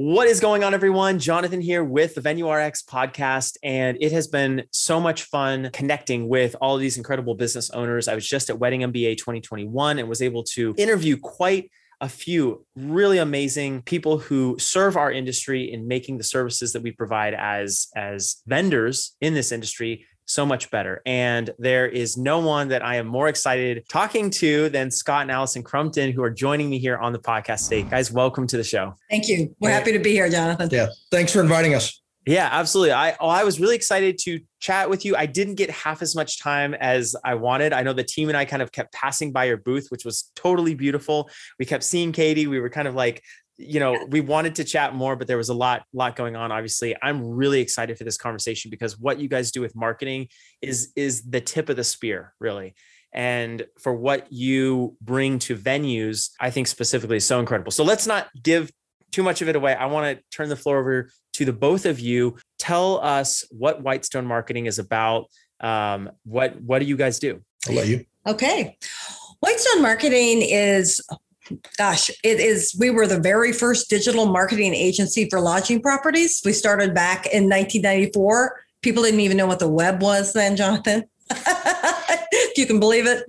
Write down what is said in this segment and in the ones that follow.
What is going on, everyone? Jonathan here with the Venue RX podcast. And it has been so much fun connecting with all of these incredible business owners. I was just at Wedding MBA 2021 and was able to interview quite a few really amazing people who serve our industry in making the services that we provide as as vendors in this industry so much better. And there is no one that I am more excited talking to than Scott and Allison Crumpton, who are joining me here on the podcast today. Guys, welcome to the show. Thank you. We're happy to be here, Jonathan. Yeah. Thanks for inviting us. Yeah, absolutely. I oh, I was really excited to chat with you. I didn't get half as much time as I wanted. I know the team and I kind of kept passing by your booth, which was totally beautiful. We kept seeing Katie. We were kind of like you know we wanted to chat more but there was a lot lot going on obviously. I'm really excited for this conversation because what you guys do with marketing is is the tip of the spear really. And for what you bring to venues i think specifically is so incredible. So let's not give too much of it away. I want to turn the floor over to the both of you. Tell us what whitestone marketing is about. Um, what what do you guys do? I'll let you. Okay. Whitestone marketing is gosh, it is. We were the very first digital marketing agency for lodging properties. We started back in 1994. People didn't even know what the web was then, Jonathan. if you can believe it.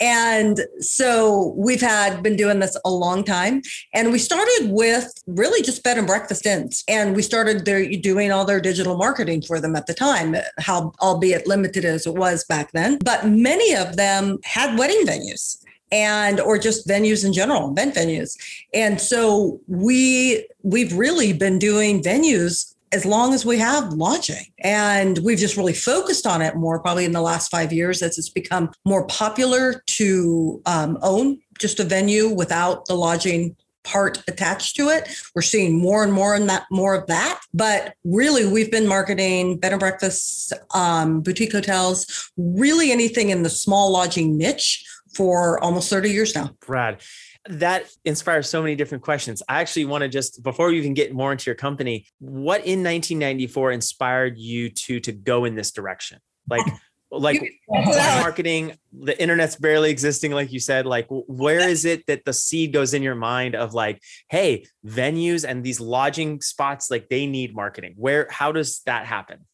And so we've had been doing this a long time. And we started with really just bed and breakfast inns. And we started their, doing all their digital marketing for them at the time, how albeit limited as it was back then. But many of them had wedding venues and or just venues in general event venues and so we we've really been doing venues as long as we have lodging and we've just really focused on it more probably in the last five years as it's become more popular to um, own just a venue without the lodging part attached to it. We're seeing more and more and that more of that. But really, we've been marketing bed and breakfasts, um, boutique hotels, really anything in the small lodging niche for almost 30 years now. Brad, that inspires so many different questions. I actually want to just before we even get more into your company, what in 1994 inspired you to to go in this direction? Like like marketing, the internet's barely existing like you said, like where is it that the seed goes in your mind of like, hey, venues and these lodging spots like they need marketing. Where how does that happen?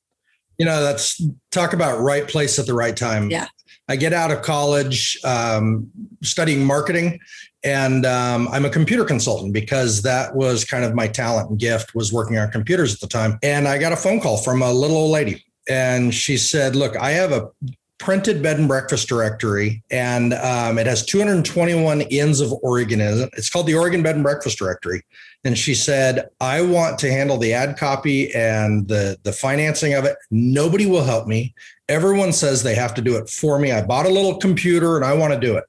You know, that's talk about right place at the right time. Yeah. I get out of college um, studying marketing, and um, I'm a computer consultant because that was kind of my talent and gift was working on computers at the time. And I got a phone call from a little old lady, and she said, "Look, I have a printed bed and breakfast directory, and um, it has 221 inns of Oregon in it. It's called the Oregon Bed and Breakfast Directory. And she said, I want to handle the ad copy and the, the financing of it. Nobody will help me. Everyone says they have to do it for me. I bought a little computer and I want to do it.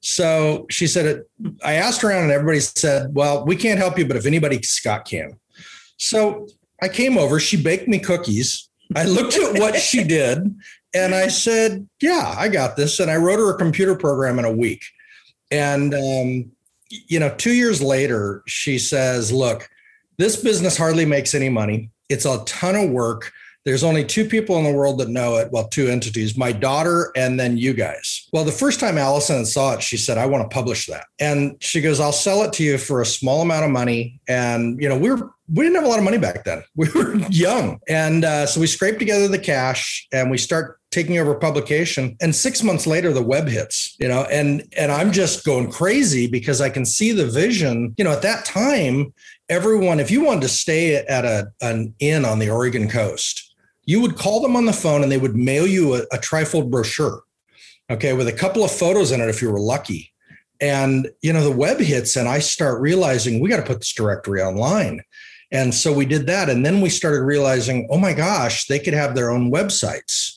So she said, it, I asked around and everybody said, Well, we can't help you, but if anybody, Scott can. So I came over, she baked me cookies. I looked at what she did and I said, Yeah, I got this. And I wrote her a computer program in a week. And, um, you know, two years later, she says, Look, this business hardly makes any money. It's a ton of work. There's only two people in the world that know it. Well, two entities, my daughter and then you guys. Well, the first time Allison saw it, she said, I want to publish that. And she goes, I'll sell it to you for a small amount of money. And, you know, we were we didn't have a lot of money back then. We were young. And uh, so we scraped together the cash and we start taking over publication. And six months later, the web hits, you know, and and I'm just going crazy because I can see the vision. You know, at that time, everyone, if you wanted to stay at a an inn on the Oregon coast, you would call them on the phone and they would mail you a, a trifold brochure, okay, with a couple of photos in it if you were lucky. And you know, the web hits, and I start realizing we got to put this directory online. And so we did that. And then we started realizing, oh my gosh, they could have their own websites.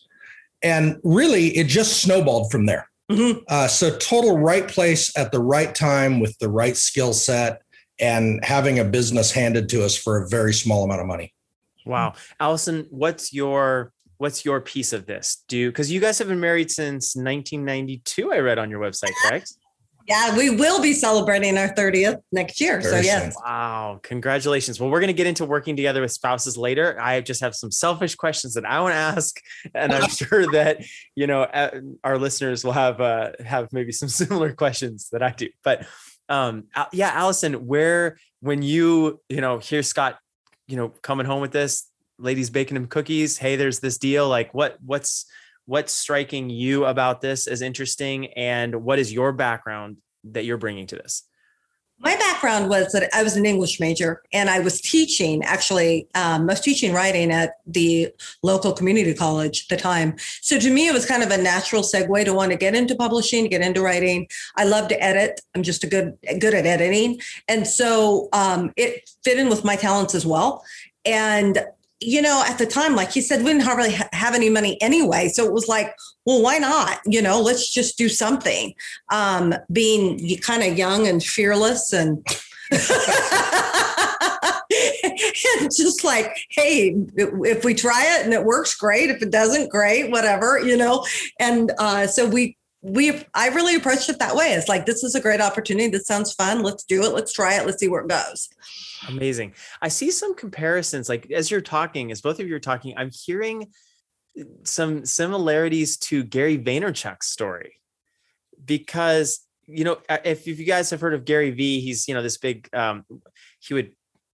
And really, it just snowballed from there. Mm-hmm. Uh, so, total right place at the right time with the right skill set and having a business handed to us for a very small amount of money. Wow. Allison, what's your what's your piece of this? Do because you guys have been married since 1992, I read on your website, correct? Yeah, we will be celebrating our 30th next year. Very so yes. Wow. Congratulations. Well, we're going to get into working together with spouses later. I just have some selfish questions that I want to ask. And I'm sure that, you know, uh, our listeners will have, uh, have maybe some similar questions that I do, but um, yeah, Allison, where when you, you know, hear Scott, you know, coming home with this, ladies baking him cookies. Hey, there's this deal. Like what, what's, what's striking you about this as interesting and what is your background that you're bringing to this? My background was that I was an English major and I was teaching, actually, um, I was teaching writing at the local community college at the time. So to me, it was kind of a natural segue to want to get into publishing, get into writing. I love to edit. I'm just a good, good at editing. And so um, it fit in with my talents as well. And you know, at the time, like he said, we didn't have really have any money anyway. So it was like, well, why not? You know, let's just do something. Um, being kind of young and fearless and. and just like, hey, if we try it and it works, great. If it doesn't, great, whatever, you know. And uh, so we we I really approached it that way. It's like this is a great opportunity. This sounds fun. Let's do it. Let's try it. Let's see where it goes. Amazing. I see some comparisons. Like as you're talking, as both of you are talking, I'm hearing some similarities to Gary Vaynerchuk's story because you know if, if you guys have heard of Gary V, he's you know this big um, he would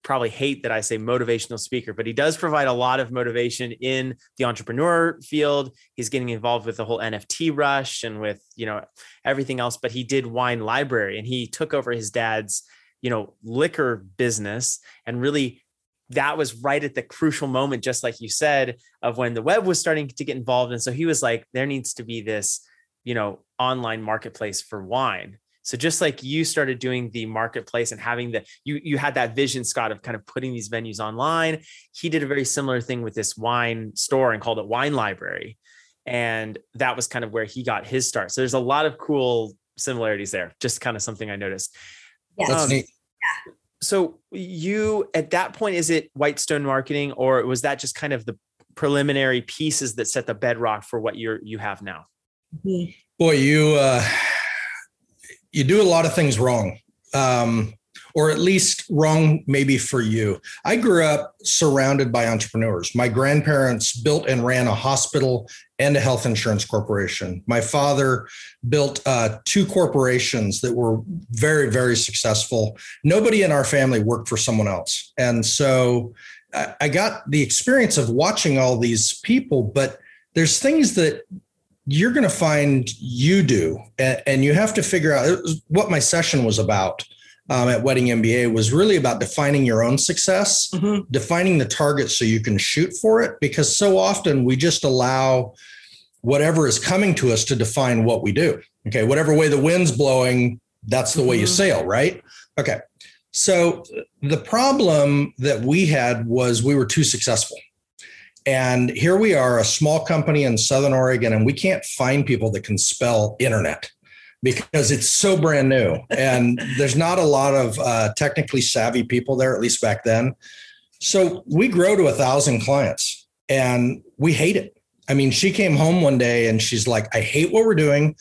probably hate that I say motivational speaker, but he does provide a lot of motivation in the entrepreneur field. He's getting involved with the whole NFT rush and with, you know, everything else, but he did wine library and he took over his dad's you know, liquor business and really that was right at the crucial moment, just like you said, of when the web was starting to get involved. And so he was like, there needs to be this, you know, online marketplace for wine. So just like you started doing the marketplace and having the you you had that vision, Scott, of kind of putting these venues online. He did a very similar thing with this wine store and called it Wine Library. And that was kind of where he got his start. So there's a lot of cool similarities there. Just kind of something I noticed. Yeah. That's um, neat. Yeah. So you at that point, is it Whitestone marketing, or was that just kind of the preliminary pieces that set the bedrock for what you're you have now? Mm-hmm. Boy, you uh, you do a lot of things wrong. Um, or at least wrong maybe for you. I grew up surrounded by entrepreneurs. My grandparents built and ran a hospital and a health insurance corporation. My father built uh, two corporations that were very, very successful. Nobody in our family worked for someone else. And so I got the experience of watching all these people, but there's things that you're going to find you do, and, you have to figure out what my session was about um, at Wedding MBA was really about defining your own success, mm-hmm. defining the target so you can shoot for it. Because so often we just allow whatever is coming to us to define what we do. Okay, whatever way the wind's blowing, that's the mm-hmm. way you mm-hmm. sail, right? Okay. So the problem that we had was we were too successful. And here we are, a small company in Southern Oregon, and we can't find people that can spell internet because it's so brand new and there's not a lot of uh, technically savvy people there, at least back then. So we grow to a thousand clients and we hate it. I mean, she came home one day and she's like, I hate what we're doing.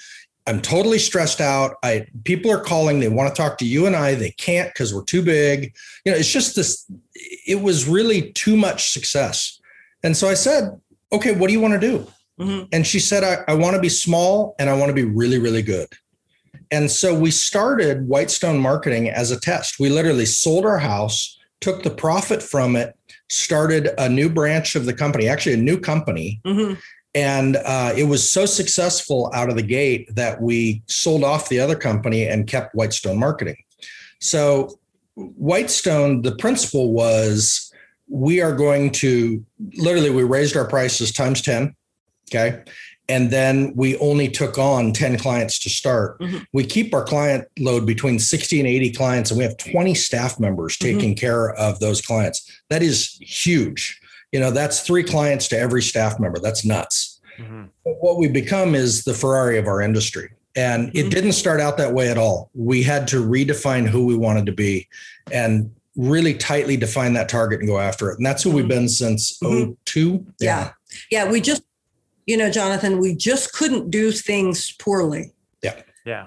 I'm totally stressed out. I people are calling, they want to talk to you and I, they can't because we're too big. You know, it's just this, it was really too much success. And so I said, okay, what do you want to do? Mm-hmm. And she said, I, I want to be small and I want to be really, really good. And so we started Whitestone Marketing as a test. We literally sold our house, took the profit from it, started a new branch of the company, actually a new company. Mm-hmm. And uh, it was so successful out of the gate that we sold off the other company and kept Whitestone Marketing. So, Whitestone, the principle was we are going to literally, we raised our prices times 10. Okay and then we only took on 10 clients to start. Mm-hmm. We keep our client load between 60 and 80 clients, and we have 20 staff members mm-hmm. taking mm-hmm. care of those clients. That is huge. You know, that's three clients to every staff member. That's nuts. Mm-hmm. what we become is the Ferrari of our industry. And it mm-hmm. didn't start out that way at all. We had to redefine who we wanted to be and really tightly define that target and go after it. And that's who we've been since 02. Yeah. yeah. Yeah. We just you know, Jonathan, we just couldn't do things poorly. Yeah. Yeah.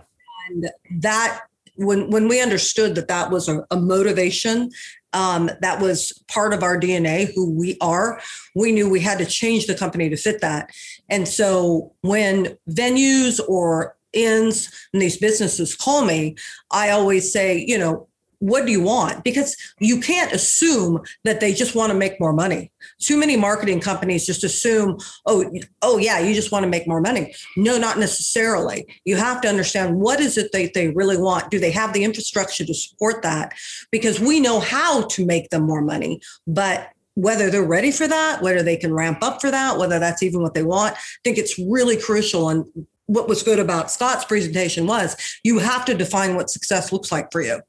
And that when when we understood that that was a, a motivation um, that was part of our DNA, who we are. We knew we had to change the company to fit that. And so when venues or inns and these businesses call me, I always say, you know, what do you want? Because you can't assume that they just want to make more money. Too many marketing companies just assume, oh, oh yeah, you just want to make more money. No, not necessarily. You have to understand what is it that they really want. Do they have the infrastructure to support that? Because we know how to make them more money, but whether they're ready for that, whether they can ramp up for that, whether that's even what they want, I think it's really crucial. And what was good about Scott's presentation was you have to define what success looks like for you.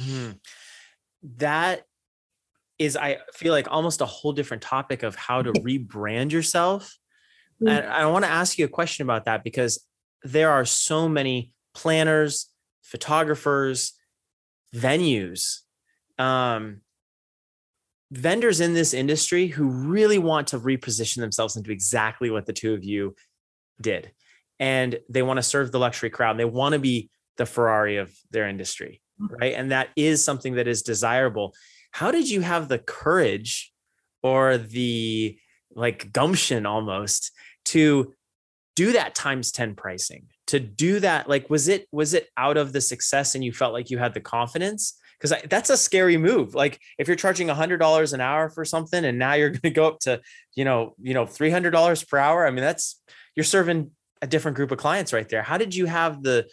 Mm-hmm. That is, I feel like almost a whole different topic of how to rebrand yourself. Mm-hmm. And I want to ask you a question about that because there are so many planners, photographers, venues, um, vendors in this industry who really want to reposition themselves into exactly what the two of you did and they want to serve the luxury crowd. They want to be the Ferrari of their industry. Right? And that is something that is desirable. How did you have the courage or the like gumption almost to do that times 10 pricing? To do that like was it was it out of the success and you felt like you had the confidence? because that's a scary move. Like if you're charging a hundred dollars an hour for something, and now you're going to go up to, you know, you know, three hundred dollars per hour. I mean, that's you're serving a different group of clients right there. How did you have the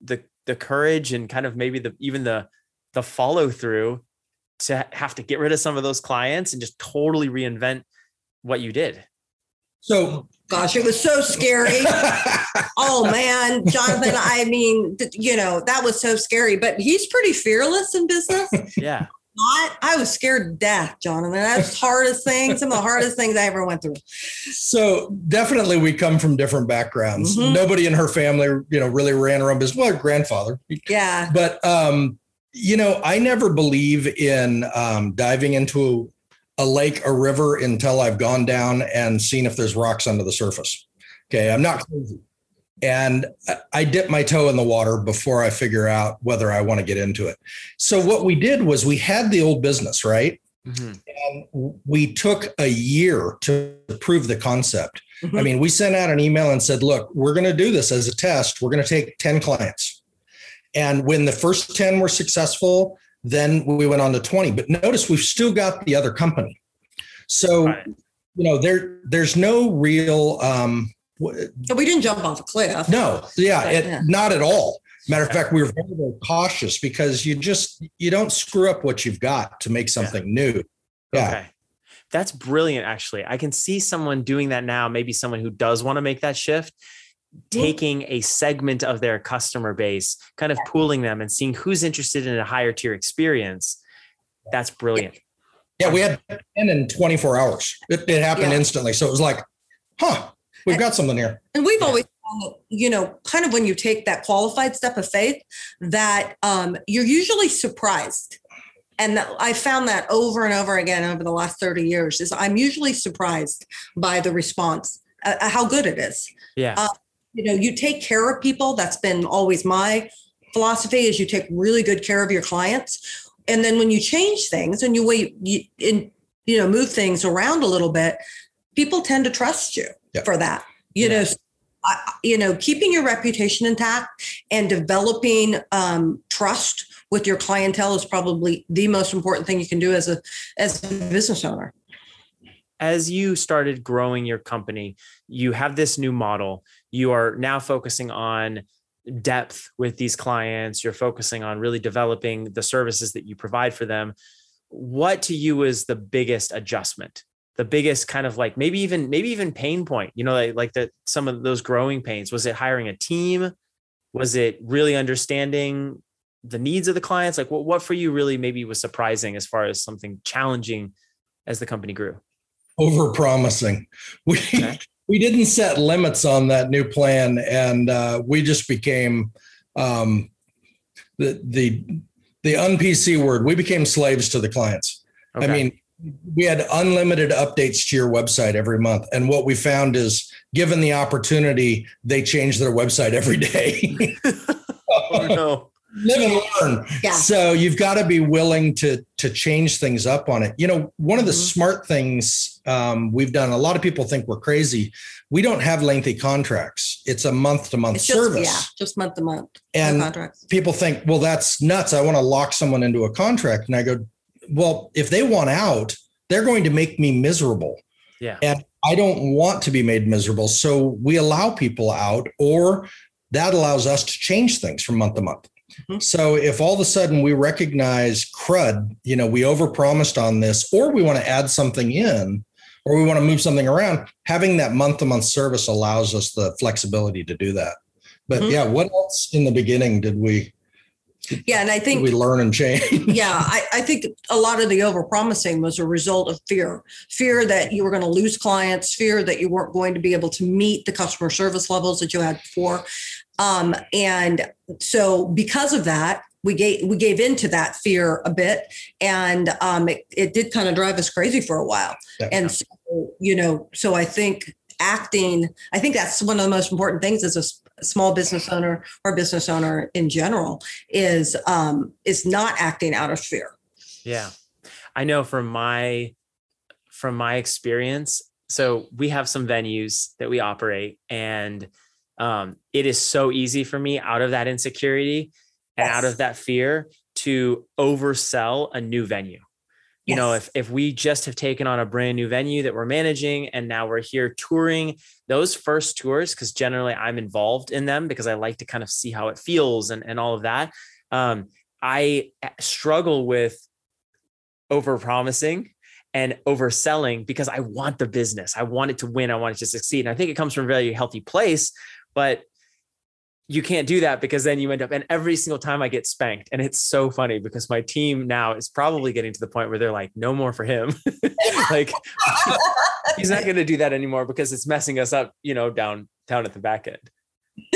the the courage and kind of maybe the even the the follow through to have to get rid of some of those clients and just totally reinvent what you did? So gosh, it was so scary. oh man, Jonathan, I mean, you know, that was so scary, but he's pretty fearless in business. Yeah not, I was scared to death, Jonathan. That's the hardest thing, some of the hardest things I ever went through. So definitely we come from different backgrounds. Mm-hmm. Nobody in her family, you know, really ran around business. Well, grandfather. Yeah. But um, you know, I never believe in um, diving into a lake, a river until I've gone down and seen if there's rocks under the surface. Okay. I'm not crazy and I dip my toe in the water before I figure out whether I want to get into it. So what we did was we had the old business, right? Mm-hmm. And we took a year to prove the concept. Mm-hmm. I mean, we sent out an email and said, look, we're going to do this as a test. We're going to take 10 clients. And when the first 10 were successful, then we went on to 20. But notice we've still got the other company. So, right. you know, there there's no real um, so we didn't jump off a cliff. No, yeah, it, yeah. not at all. Matter of fact, we were very, very cautious because you just you don't screw up what you've got to make something yeah. new. Yeah. Okay. That's brilliant, actually. I can see someone doing that now, maybe someone who does want to make that shift, taking a segment of their customer base, kind of pooling them and seeing who's interested in a higher tier experience. That's brilliant. Yeah, we had 10 in 24 hours. It, it happened yeah. instantly. So it was like, huh, We've got something here. And we've always you know, kind of when you take that qualified step of faith, that um, you're usually surprised. And I found that over and over again over the last 30 years is I'm usually surprised by the response, uh, uh, how good it is. Yeah. Uh, you know, you take care of people. That's been always my philosophy is you take really good care of your clients. And then when you change things and you wait, you, in, you know, move things around a little bit, people tend to trust you for that. You yeah. know, you know, keeping your reputation intact and developing um, trust with your clientele is probably the most important thing you can do as a as a business owner. As you started growing your company, you have this new model. You are now focusing on depth with these clients. You're focusing on really developing the services that you provide for them. What to you is the biggest adjustment the biggest kind of like maybe even maybe even pain point you know like, like that some of those growing pains. Was it hiring a team? Was it really understanding the needs of the clients? Like what, what for you really maybe was surprising as far as something challenging as the company grew? Over promising we okay. we didn't set limits on that new plan and uh, we just became um, the the the un-pc word we became slaves to the clients. Okay. i mean we had unlimited updates to your website every month. And what we found is given the opportunity, they change their website every day. oh no. live and learn. Yeah. So you've got to be willing to to change things up on it. You know, one of the Mhm. smart things um, we've done. A lot of people think we're crazy. We don't have lengthy contracts. It's a month to month service, yeah, just month to month. no and contracts. people think, well, that's nuts. I want to lock someone into a contract, and I go, well, if they want out, they're going to make me miserable. Yeah. And I don't want to be made miserable. So we allow people out, or that allows us to change things from month to month. Mhm. So if all of a sudden we recognize crud, you know, we overpromised on this, or we want to add something in, or we want to move something around, having that month to month service allows us the flexibility to do that. But Mhm. yeah, what else in the beginning did we Yeah, and I think we learn and change? yeah, I, I think a lot of the overpromising was a result of fear fear that you were going to lose clients, fear that you weren't going to be able to meet the customer service levels that you had before. Um, and so, because of that, we gave we gave into that fear a bit, and um, it, it did kind of drive us crazy for a while. Yeah. And so, you know, so I think acting, I think that's one of the most important things as a small business owner or business owner in general is um, is not acting out of fear. Yeah. I know from my from my experience, so we have some venues that we operate and um, it is so easy for me out of that insecurity and out of that fear to oversell a new venue. You know, if if we just have taken on a brand new venue that we're managing and now we're here touring those first tours, because generally I'm involved in them because I like to kind of see how it feels and, and all of that. Um, I struggle with over promising and overselling because I want the business. I want it to win. I want it to succeed. And I think it comes from a very healthy place, but you can't do that because then you end up and every single time I get spanked. And it's so funny because my team now is probably getting to the point where they're like, no more for him. like he's not going to do that anymore because it's messing us up, you know, down down at the back end.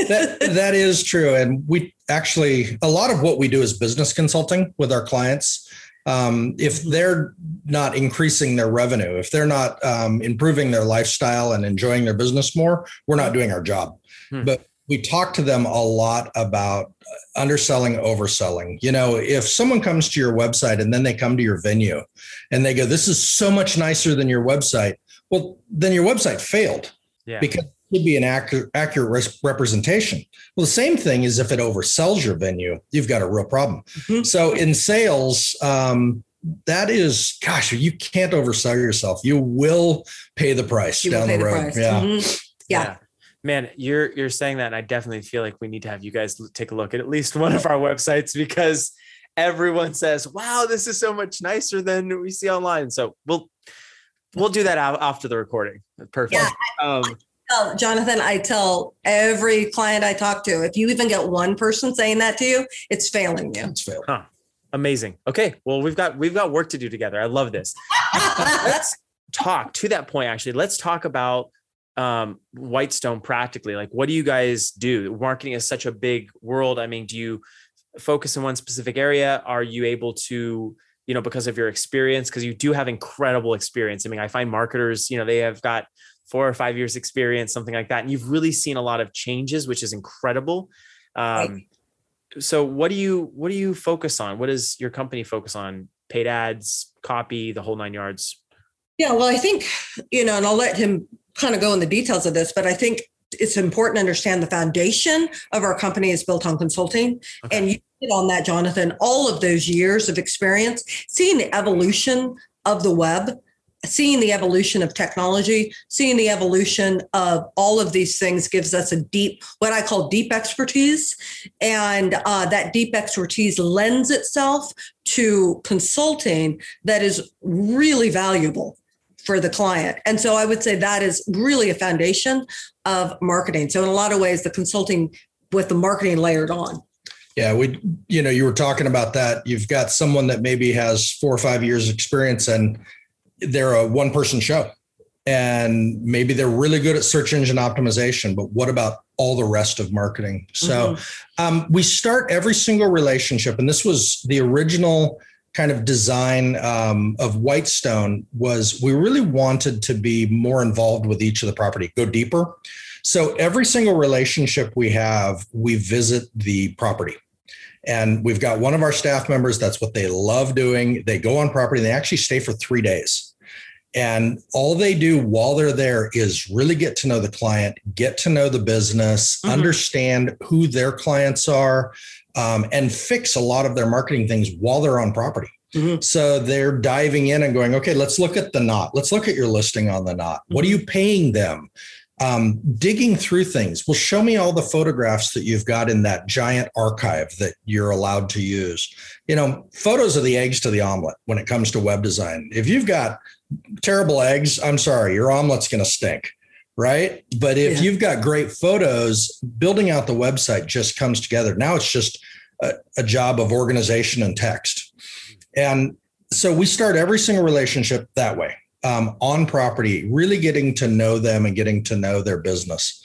that that is true and we actually a lot of what we do is business consulting with our clients um, if they're not increasing their revenue if they're not um, improving their lifestyle and enjoying their business more we're not doing our job Hmm. but we talk to them a lot about underselling overselling you know if someone comes to your website and then they come to your venue and they go this is so much nicer than your website well then your website failed Yeah. because it could be an accurate, accurate res- representation. Well, the same thing is if it oversells your venue, you've got a real problem. Mhm. So in sales, um, that is, gosh, you can't oversell yourself. You will pay the price You down the the road. price. Yeah. Mhm. Yeah. Man, you're you're saying that, and I definitely feel like we need to have you guys take a look at at least one of our websites because everyone says, "Wow, this is so much nicer than we see online." So we'll we'll do that after the recording. Perfect. Um, Tell- Jonathan, I tell every client I talk to, if you even get one person saying that to you, it's failing you. It's failed. amazing. Okay, well we've got we've got work to do together. I love this. let's talk to that point actually let's talk about um whitestone practically? Like what do you guys do? Marketing is such a big world. I mean do you focus in one specific area? Are you able to you know because of your experience? Because you do have incredible experience. I mean i find marketers you know they have got four or five years experience something like that and you've really seen a lot of changes which is incredible. Um so what do you what do you focus on? What does your company focus on? Paid ads copy the whole nine yards? Yeah, well, I think, you know, and I'll let him kind of go in the details of this, but I think it's important to understand the foundation of our company is built on consulting. Okay. And you hit on that, Jonathan, all of those years of experience, seeing the evolution of the web, seeing the evolution of technology, seeing the evolution of all of these things gives us a deep, what I call deep expertise. And uh, that deep expertise lends itself to consulting that is really valuable for the client. And so I would say that is really a foundation of marketing. So in a lot of ways, the consulting with the marketing layered on. Yeah, we, you know, you were talking about that. You've got someone that maybe has four or five years experience and they're a one person show. And maybe they're really good at search engine optimization, but what about all the rest of marketing? So um, we start every single relationship, and this was the original kind of design um, of Whitestone was we really wanted to be more involved with each of the property, go deeper. So every single relationship we have, we visit the property And we've got one of our staff members, that's what they love doing. They go on property, and they actually stay for three days. And all they do while they're there is really get to know the client, get to know the business, mm-hmm. understand who their clients are, um, and fix a lot of their marketing things while they're on property. Mm-hmm. So they're diving in and going, okay, let's look at the knot. Let's look at your listing on the knot. What are you mm-hmm. paying them? Um, digging through things. Well, show me all the photographs that you've got in that giant archive that you're allowed to use. You know, photos are the eggs to the omelet when it comes to web design. If you've got terrible eggs, I'm sorry, your omelet's going to stink right? But if yeah. you've got great photos, building out the website just comes together. Now it's just a, a, job of organization and text. And so we start every single relationship that way um, on property, really getting to know them and getting to know their business.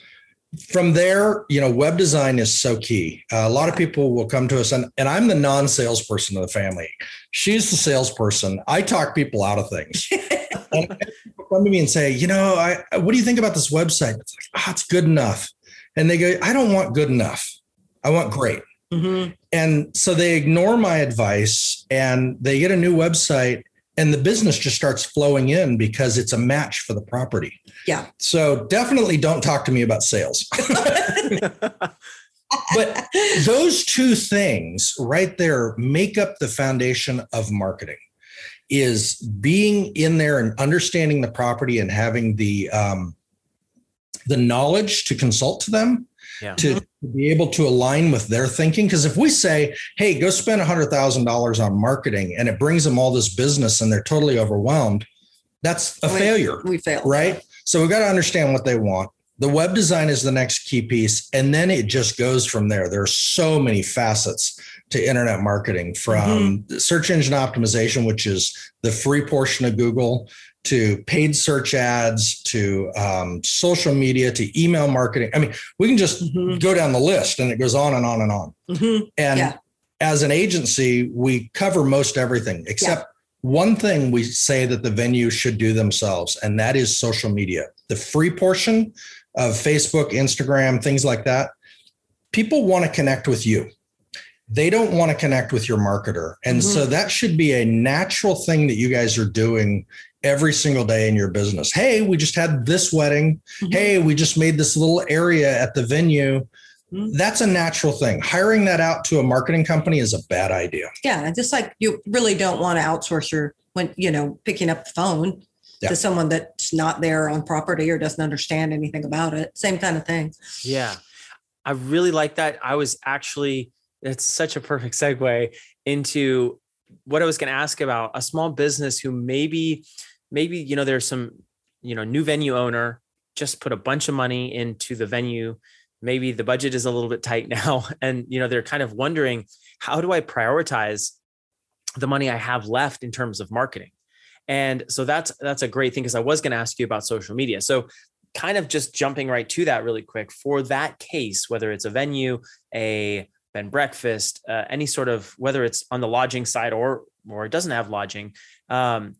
From there, you know, web design is so key. Uh, a lot of people will come to us, and, and I'm the non salesperson of the family. She's the salesperson. I talk people out of things. and people come to me and say, you know, I, what do you think about this website? It's like, oh, it's good enough. And they go, I don't want good enough. I want great. Mm-hmm. And so they ignore my advice and they get a new website and the business just starts flowing in because it's a match for the property. Yeah. So definitely don't talk to me about sales. but those two things right there make up the foundation of marketing is being in there and understanding the property and having the um, the knowledge to consult to them yeah. to, to be able to align with their thinking. Because if we say, hey, go spend $100,000 on marketing and it brings them all this business and they're totally overwhelmed, that's a we, failure. We fail. Right. So we've got to understand what they want. The web design is the next key piece. And then it just goes from there. There are so many facets to internet marketing from mm-hmm. search engine optimization, which is the free portion of Google, to paid search ads to um, social media to email marketing. I mean, we can just mm-hmm. go down the list and it goes on and on and on. Mm-hmm. And yeah. as an agency, we cover most everything except yeah. One thing we say that the venue should do themselves, and that is social media. The free portion of Facebook, Instagram, things like that. People want to connect with you they don't want to connect with your marketer. And mm-hmm. so that should be a natural thing that you guys are doing every single day in your business. Hey, we just had this wedding. Mm-hmm. Hey, we just made this little area at the venue. Mm-hmm. That's a natural thing. Hiring that out to a marketing company is a bad idea. Yeah, just like you really don't want to outsource your when you know picking up the phone yeah. to someone that's not there on property or doesn't understand anything about it. Same kind of thing. Yeah. I really like that. I was actually it's such a perfect segue into what I was going to ask about a small business who maybe maybe you know there's some you know new venue owner just put a bunch of money into the venue maybe the budget is a little bit tight now. And you know they're kind of wondering how do i prioritize the money i have left in terms of marketing? And so that's that's a great thing because i was going to ask you about social media. So kind of just jumping right to that really quick for that case whether it's a venue a bed breakfast uh, any sort of whether it's on the lodging side or or it doesn't have lodging um,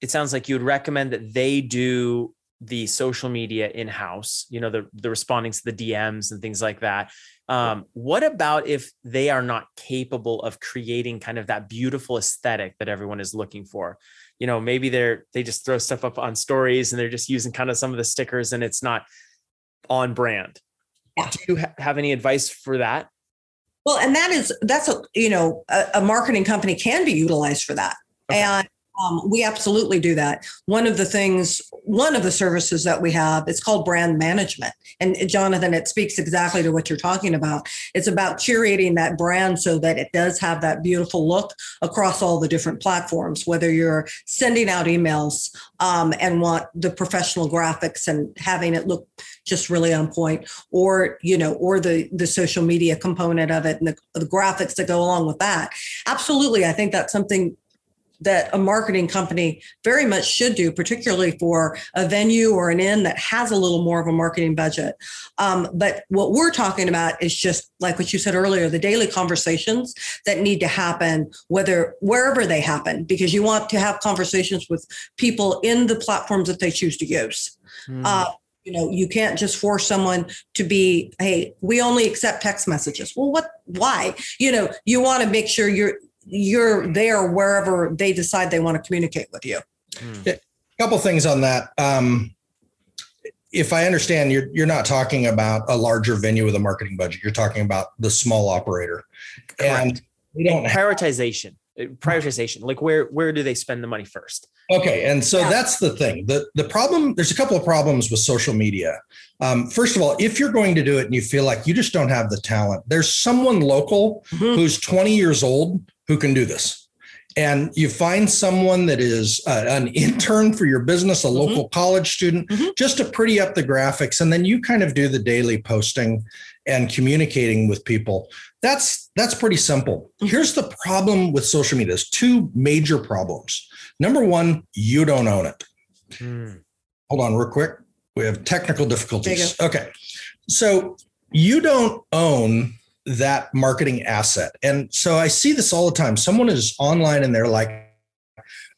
it sounds like you would recommend that they do the social media in house, you know, the, the responding to the DMs and things like that. Um, what about if they are not capable of creating kind of that beautiful aesthetic that everyone is looking for? You know, maybe they're they just throw stuff up on stories and they're just using kind of some of the stickers and it's not on brand. Yeah. Do you ha- have any advice for that? Well, and that is that's a you know a, a marketing company can be utilized for that. Okay. And um, we absolutely do that. One of the things, one of the services that we have, it's called brand management. And Jonathan, it speaks exactly to what you're talking about. It's about curating that brand so that it does have that beautiful look across all the different platforms, whether you're sending out emails um, and want the professional graphics and having it look just really on point or you know or the the social media component of it and the, the graphics that go along with that absolutely i think that's something that a marketing company very much should do, particularly for a venue or an inn that has a little more of a marketing budget. Um, but what we're talking about is just like what you said earlier, the daily conversations that need to happen, whether wherever they happen, because you want to have conversations with people in the platforms that they choose to use. Mm. Uh, You know, you can't just force someone to be, hey, we only accept text messages. Well, what why? You know, you want to make sure you're you're there wherever they decide they want to communicate with you. A couple things on that. Um, if I understand, you're you're not talking about a larger venue with a marketing budget. You're talking about the small operator, Correct. and we don't have prioritization uh, prioritization like where where do they spend the money first Okay, and so Yeah. that's the thing. the The problem there's a couple of problems with social media. Um, first of all, if you're going to do it and you feel like you just don't have the talent, there's someone local Mhm. who's 20 years old who can do this. And you find someone that is uh, an intern for your business, a local college student, Mhm. just to pretty up the graphics, and then you kind of do the daily posting and communicating with people. That's that's pretty simple. Mhm. Here's the problem with social media. There's two major problems. Number one, you don't own it. Hmm. Hold on, real quick. We have technical difficulties. Okay. So you don't own that marketing asset. And so I see this all the time. Someone is online and they're like,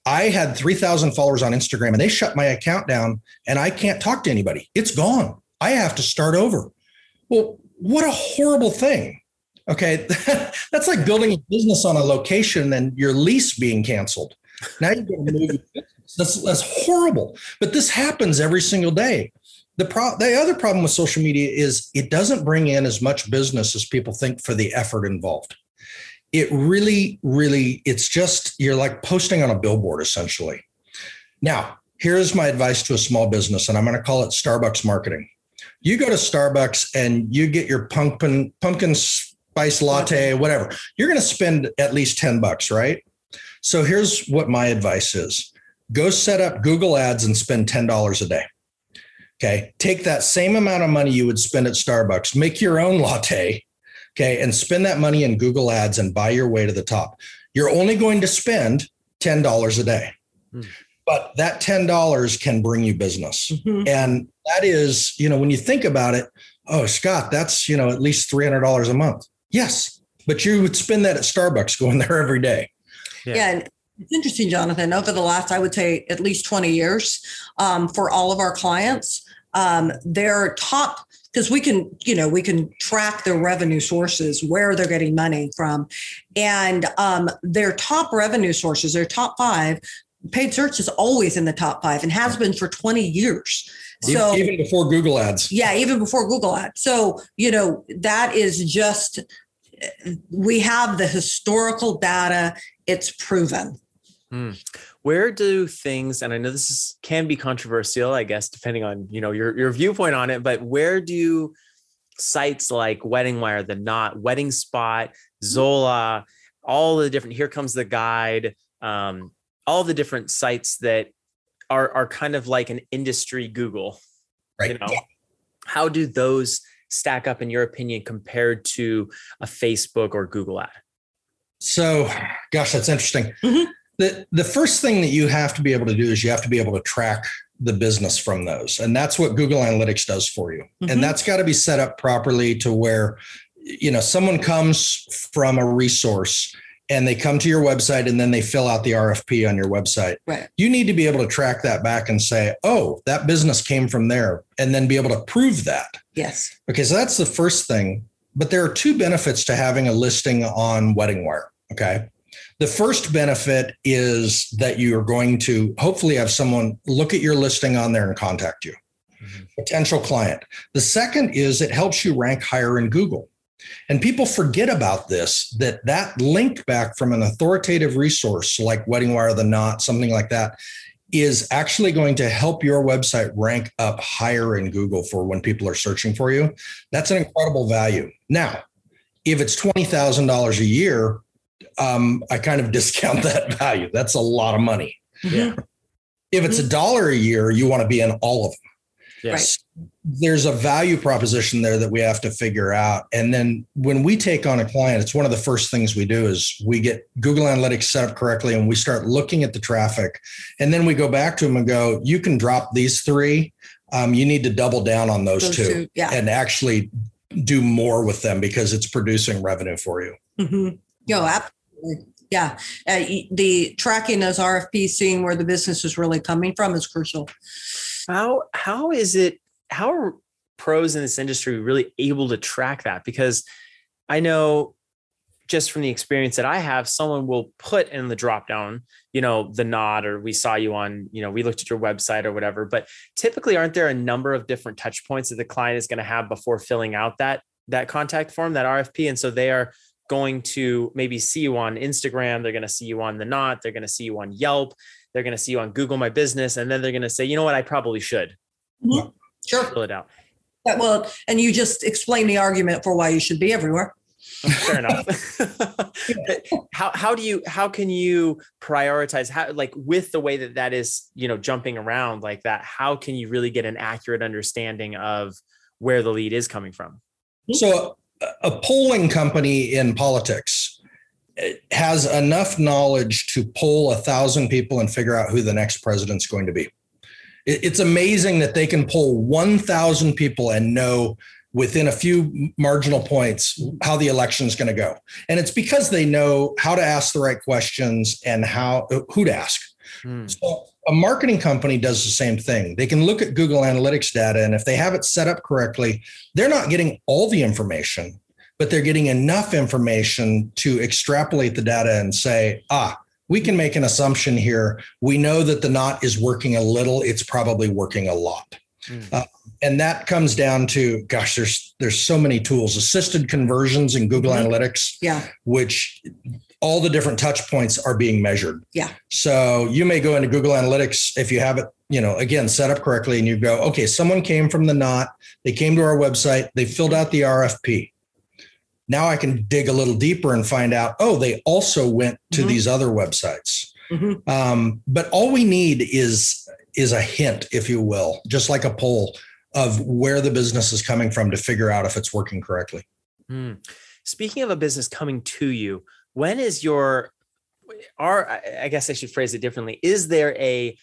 I had 3,000 followers on Instagram and they shut my account down and I can't talk to anybody. It's gone. I have to start over. Well, what a horrible thing. Okay. That's like building a business on a location and your lease being canceled. Now you're going to move. your business. That's, that's horrible. But this happens every single day. The, pro- the other problem with social media is it doesn't bring in as much business as people think for the effort involved. It really, really, it's just you're like posting on a billboard essentially. Now, here's my advice to a small business, and I'm going to call it Starbucks marketing. You go to Starbucks and you get your pumpkin pumpkin spice latte, whatever. You're going to spend at least 10 bucks, right? So here's what my advice is. Go set up Google Ads and spend $10 a day. Okay. Take that same amount of money you would spend at Starbucks, make your own latte. Okay. And spend that money in Google Ads and buy your way to the top. You're only going to spend $10 a day. Hmm. But that $10 can bring you business. Mhm. And that is, you know, when you think about it, oh, Scott, that's, you know, at least $300 a month. Yes. But you would spend that at Starbucks going there every day. Yeah. Yeah. and it's interesting, Jonathan. Over the last, I would say, at least 20 years, um, for all of our clients, um, their top, because we can, you know, we can track their revenue sources, where they're getting money from. And um, their top revenue sources, their top five, paid search is always in the top five and has been for 20 years. So, even before Google Ads. yeah, even before Google Ads. So, you know, that is just, we have the historical data, it's proven. Where do things and i know this is can be controversial i guess depending on you know your your viewpoint on it but where do sites like wedding wire the knot wedding spot zola all the different here comes the guide um, all the different sites that are are kind of like an industry google Right. you know how do those stack up in your opinion compared to a facebook or google ad So, gosh, that's interesting. Mhm. The the first thing that you have to be able to do is you have to be able to track the business from those, and that's what Google Analytics does for you. Mhm. And that's got to be set up properly to where, you know, someone comes from a resource and they come to your website and then they fill out the RFP on your website. Right. You need to be able to track that back and say, oh, that business came from there, and then be able to prove that. Yes. Okay, so that's the first thing. But there are two benefits to having a listing on Wedding Wire. Okay. The first benefit is that you are going to hopefully have someone look at your listing on there and contact you, Mhm. potential client. The second is it helps you rank higher in Google. And people forget about this that that link back from an authoritative resource like Wedding Wire, The Knot, something like that, is actually going to help your website rank up higher in Google for when people are searching for you. That's an incredible value. Now, if it's $20,000 a year, um, I kind of discount that value. That's a lot of money. Yeah. If it's a dollar a year, you want to be in all of them. yes There's a value proposition there that we have to figure out. And then when we take on a client, it's one of the first things we do is we get Google Analytics set up correctly and we start looking at the traffic. And then we go back to them and go, you can drop these three. Um, you need to double down on those, Those two, two, yeah. and actually do more with them because it's producing revenue for you. Mhm. No, absolutely. Yeah. Uh, the tracking those RFPs, seeing where the business is really coming from is crucial. How how is it how are pros in this industry really able to track that? Because I know just from the experience that I have, someone will put in the drop down, you know, the Knot, or we saw you on, you know, we looked at your website or whatever. But typically, aren't there a number of different touch points that the client is going to have before filling out that that contact form, that RFP? And so they are going to maybe see you on Instagram, they're going to see you on the knot, they're going to see you on Yelp, they're going to see you on Google My Business, and then they're going to say, you know what, I probably should mm-hmm. sure fill it out. Yeah, well, and you just explain the argument for why you should be everywhere. Fair enough. how how do you how can you prioritize how like with the way that that is you know jumping around like that? How can you really get an accurate understanding of where the lead is coming from? So a polling company in politics has enough knowledge to poll a thousand people and figure out who the next president's going to be. It's amazing that they can poll 1,000 people and know within a few marginal points how the election is going to go. And it's because they know how to ask the right questions and how who to ask. Hmm. So a marketing company does the same thing. They can look at Google Analytics data, and if they have it set up correctly, they're not getting all the information, but they're getting enough information to extrapolate the data and say, ah, we can make an assumption here. We know that the Knot is working a little, it's probably working a lot. Mm. Uh, and that comes down to gosh there's there's so many tools assisted conversions in google mm-hmm. analytics yeah which all the different touch points are being measured. Yeah. So you may go into Google Analytics if you have it, you know, again, set up correctly and you go, okay, someone came from the Knot, they came to our website, they filled out the RFP. Now I can dig a little deeper and find out, oh, they also went to mm-hmm. these other websites. Mm-hmm. Um, but all we need is is a hint, if you will, just like a poll of where the business is coming from to figure out if it's working correctly. Mm. Speaking of a business coming to you, when is your are i guess i should phrase it differently is there a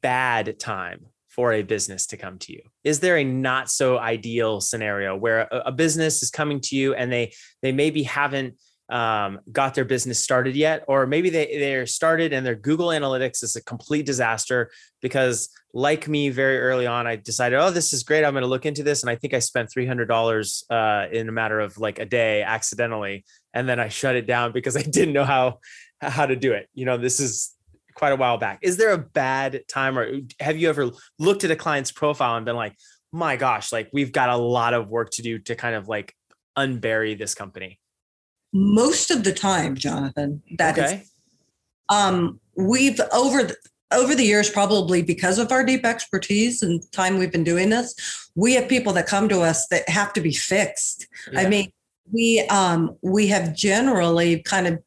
bad time for a business to come to you? Is there a not so ideal scenario where a, a business is coming to you and they they maybe haven't um, got their business started yet, or maybe they they're started and their Google Analytics is a complete disaster because, like me, very early on, I decided, oh, this is great. I'm going to look into this, and I think I spent three hundred dollars uh, in a matter of like a day accidentally, and then I shut it down because I didn't know how how to do it. You know, this is quite a while back. Is there a bad time, or have you ever looked at a client's profile and been like, my gosh, like we've got a lot of work to do to kind of like unbury this company? Most of the time, Jonathan. That okay. is, um, we've over the, over the years, probably because of our deep expertise and time we've been doing this, we have people that come to us that have to be fixed. Yeah. I mean, we um, we have generally kind of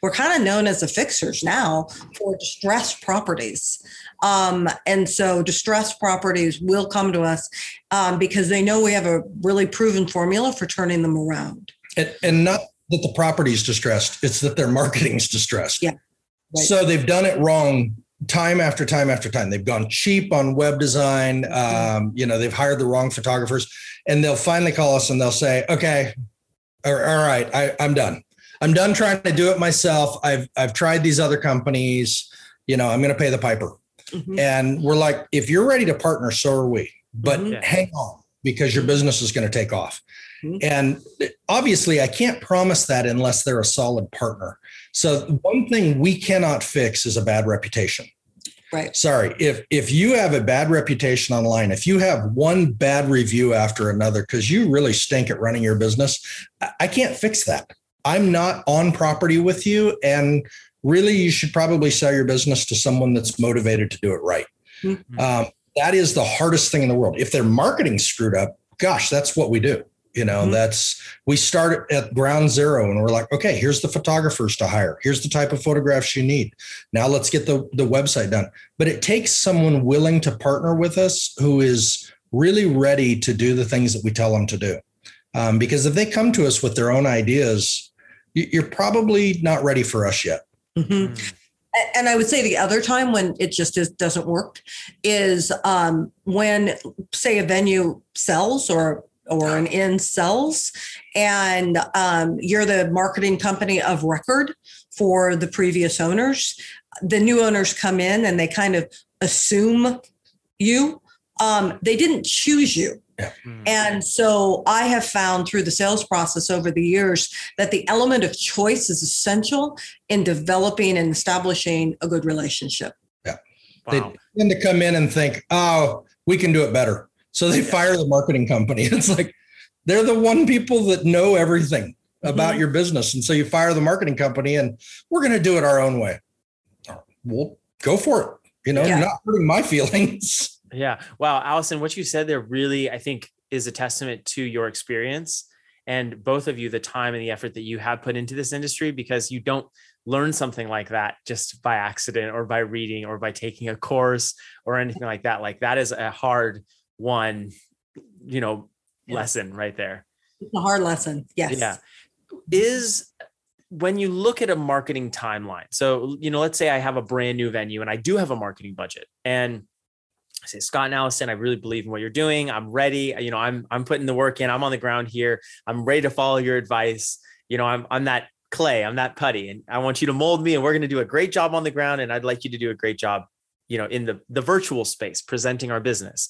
we're kind of known as the fixers now for distressed properties. Um, and so distressed properties will come to us um, because they know we have a really proven formula for turning them around. And, and not that the property is distressed. It's that their marketing is distressed. Yeah. Right. So they've done it wrong time after time after time. They've gone cheap on web design. Um, you know, they've hired the wrong photographers, and they'll finally call us and they'll say, "Okay, all right, I, I'm done. I'm done trying to do it myself. I've I've tried these other companies. You know, I'm going to pay the piper." Mm-hmm. And we're like, if you're ready to partner, so are we. But mm-hmm. hang on because your business is going to take off. Mm-hmm. And obviously, I can't promise that unless they're a solid partner. So, one thing we cannot fix is a bad reputation. Right. Sorry. If if you have a bad reputation online, if you have one bad review after another because you really stink at running your business, I can't fix that. I'm not on property with you and really you should probably sell your business to someone that's motivated to do it right. Mm-hmm. Um, that is the hardest thing in the world. If their marketing screwed up, gosh, that's what we do. You know, mm-hmm. that's we start at ground zero and we're like, okay, here's the photographers to hire. Here's the type of photographs you need. Now let's get the, the website done. But it takes someone willing to partner with us who is really ready to do the things that we tell them to do. Um, because if they come to us with their own ideas, you're probably not ready for us yet. Mm-hmm. Mm. And I would say the other time when it just is, doesn't work is um, when, say, a venue sells or or an inn sells, and um, you're the marketing company of record for the previous owners. The new owners come in and they kind of assume you um, they didn't choose you. Mm. And so I have found through the sales process over the years that the element of choice is essential in developing and establishing a good relationship. Yeah. They tend to come in and think, oh, we can do it better. So they fire the marketing company. It's like they're the one people that know everything about Mhm. your business. And so you fire the marketing company and we're going to do it our own way. We'll go for it. You know, Yeah. you're not hurting my feelings. Yeah. Wow. Allison, what you said there really, I think, is a testament to your experience and both of you, the time and the effort that you have put into this industry because you don't learn something like that just by accident or by reading or by taking a course or anything like that. Like that is a hard one, you know, Yeah. lesson right there. It's a hard lesson. Yes. Yeah. Is when you look at a marketing timeline. So, you know, let's say I have a brand new venue and I do have a marketing budget and I say, Scott and Allison, I really believe in what you're doing. I'm ready. You know, I'm I'm putting the work in. I'm on the ground here. I'm ready to follow your advice. You know, I'm I'm that clay. I'm that putty, and I want you to mold me. And we're going to do a great job on the ground. And I'd like you to do a great job, you know, in the the virtual space, presenting our business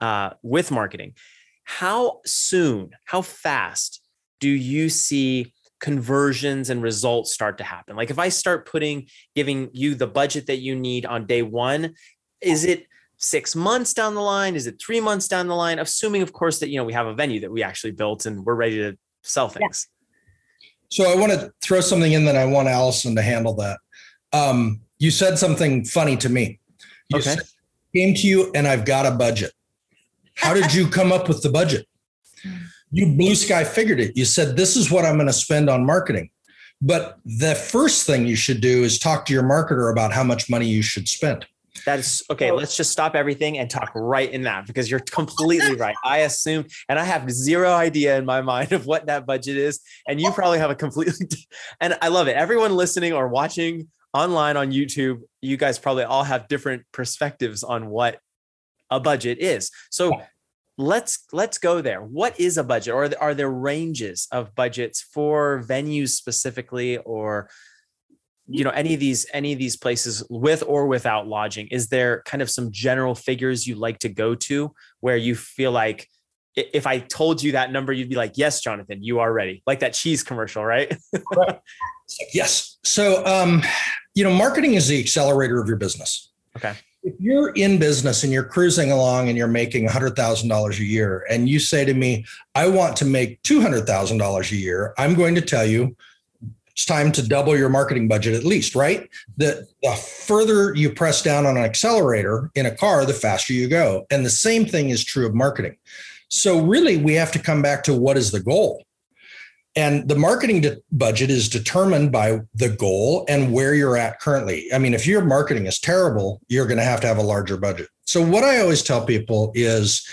uh, with marketing. How soon? How fast do you see conversions and results start to happen? Like if I start putting, giving you the budget that you need on day one, is it six months down the line? Is it three months down the line? Assuming, of course, that you know we have a venue that we actually built and we're ready to sell things. So I want to throw something in that I want Allison to handle that. Um, you said something funny to me. You Okay. said, came to you and I've got a budget. How did you come up with the budget? You blue sky figured it. You said, this is what I'm going to spend on marketing. But the first thing you should do is talk to your marketer about how much money you should spend. That is okay. Let's just stop everything and talk right in that because you're completely right. I assume, and I have zero idea in my mind of what that budget is. And you probably have a completely, and I love it. Everyone listening or watching online on YouTube, you guys probably all have different perspectives on what a budget is. So let's let's go there. What is a budget, or are there ranges of budgets for venues specifically, or you know any of these any of these places with or without lodging is there kind of some general figures you like to go to where you feel like if i told you that number you'd be like yes jonathan you are ready like that cheese commercial right Yes. So, um, you know, marketing is the accelerator of your business. Okay. If you're in business and you're cruising along and you're making $100,000 a year, and you say to me, I want to make $200,000 a year, I'm going to tell you it's time to double your marketing budget at least, right? The, the further you press down on an accelerator in a car, the faster you go. And the same thing is true of marketing. So, really, we have to come back to what is the goal? And the marketing de- budget is determined by the goal and where you're at currently. I mean, if your marketing is terrible, you're going to have to have a larger budget. So, what I always tell people is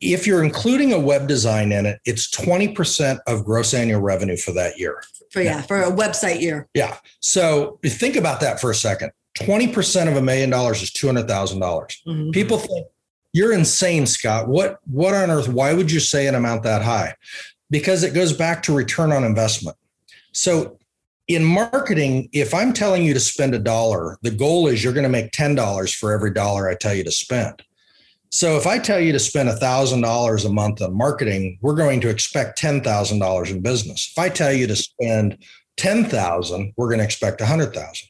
if you're including a web design in it, it's 20% of gross annual revenue for that year. For yeah, for a website year. Yeah. So, think about that for a second 20% of a million dollars is $200,000. Mhm. People think you're insane, Scott. What what on earth? Why would you say an amount that high? Because it goes back to return on investment. So in marketing, if I'm telling you to spend a dollar, the goal is you're going to make $10 for every dollar I tell you to spend. So if I tell you to spend $1,000 a month on marketing, we're going to expect $10,000 in business. If I tell you to spend 10,000, we're going to expect 100,000.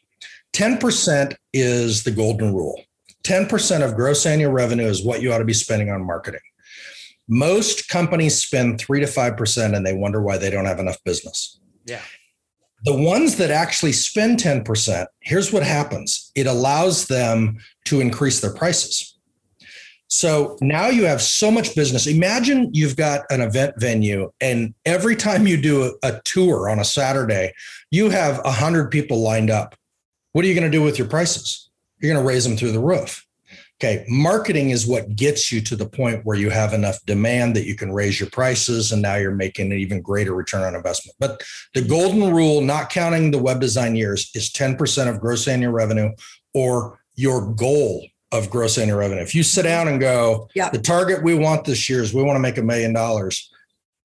10% is the golden rule. 10% of gross annual revenue is what you ought to be spending on marketing. Most companies spend 3 to 5% and they wonder why they don't have enough business. Yeah. The ones that actually spend 10%, here's what happens it allows them to increase their prices. So now you have so much business. Imagine you've got an event venue, and every time you do a, a tour on a Saturday, you have 100 people lined up. What are you going to do with your prices? You're going to raise them through the roof. Okay, marketing is what gets you to the point where you have enough demand that you can raise your prices, and now you're making an even greater return on investment. But the golden rule, not counting the web design years, is 10% of gross annual revenue or your goal of gross annual revenue. If you sit mm-hmm. down and go, Yeah. the target we want this year is we want to make a million dollars.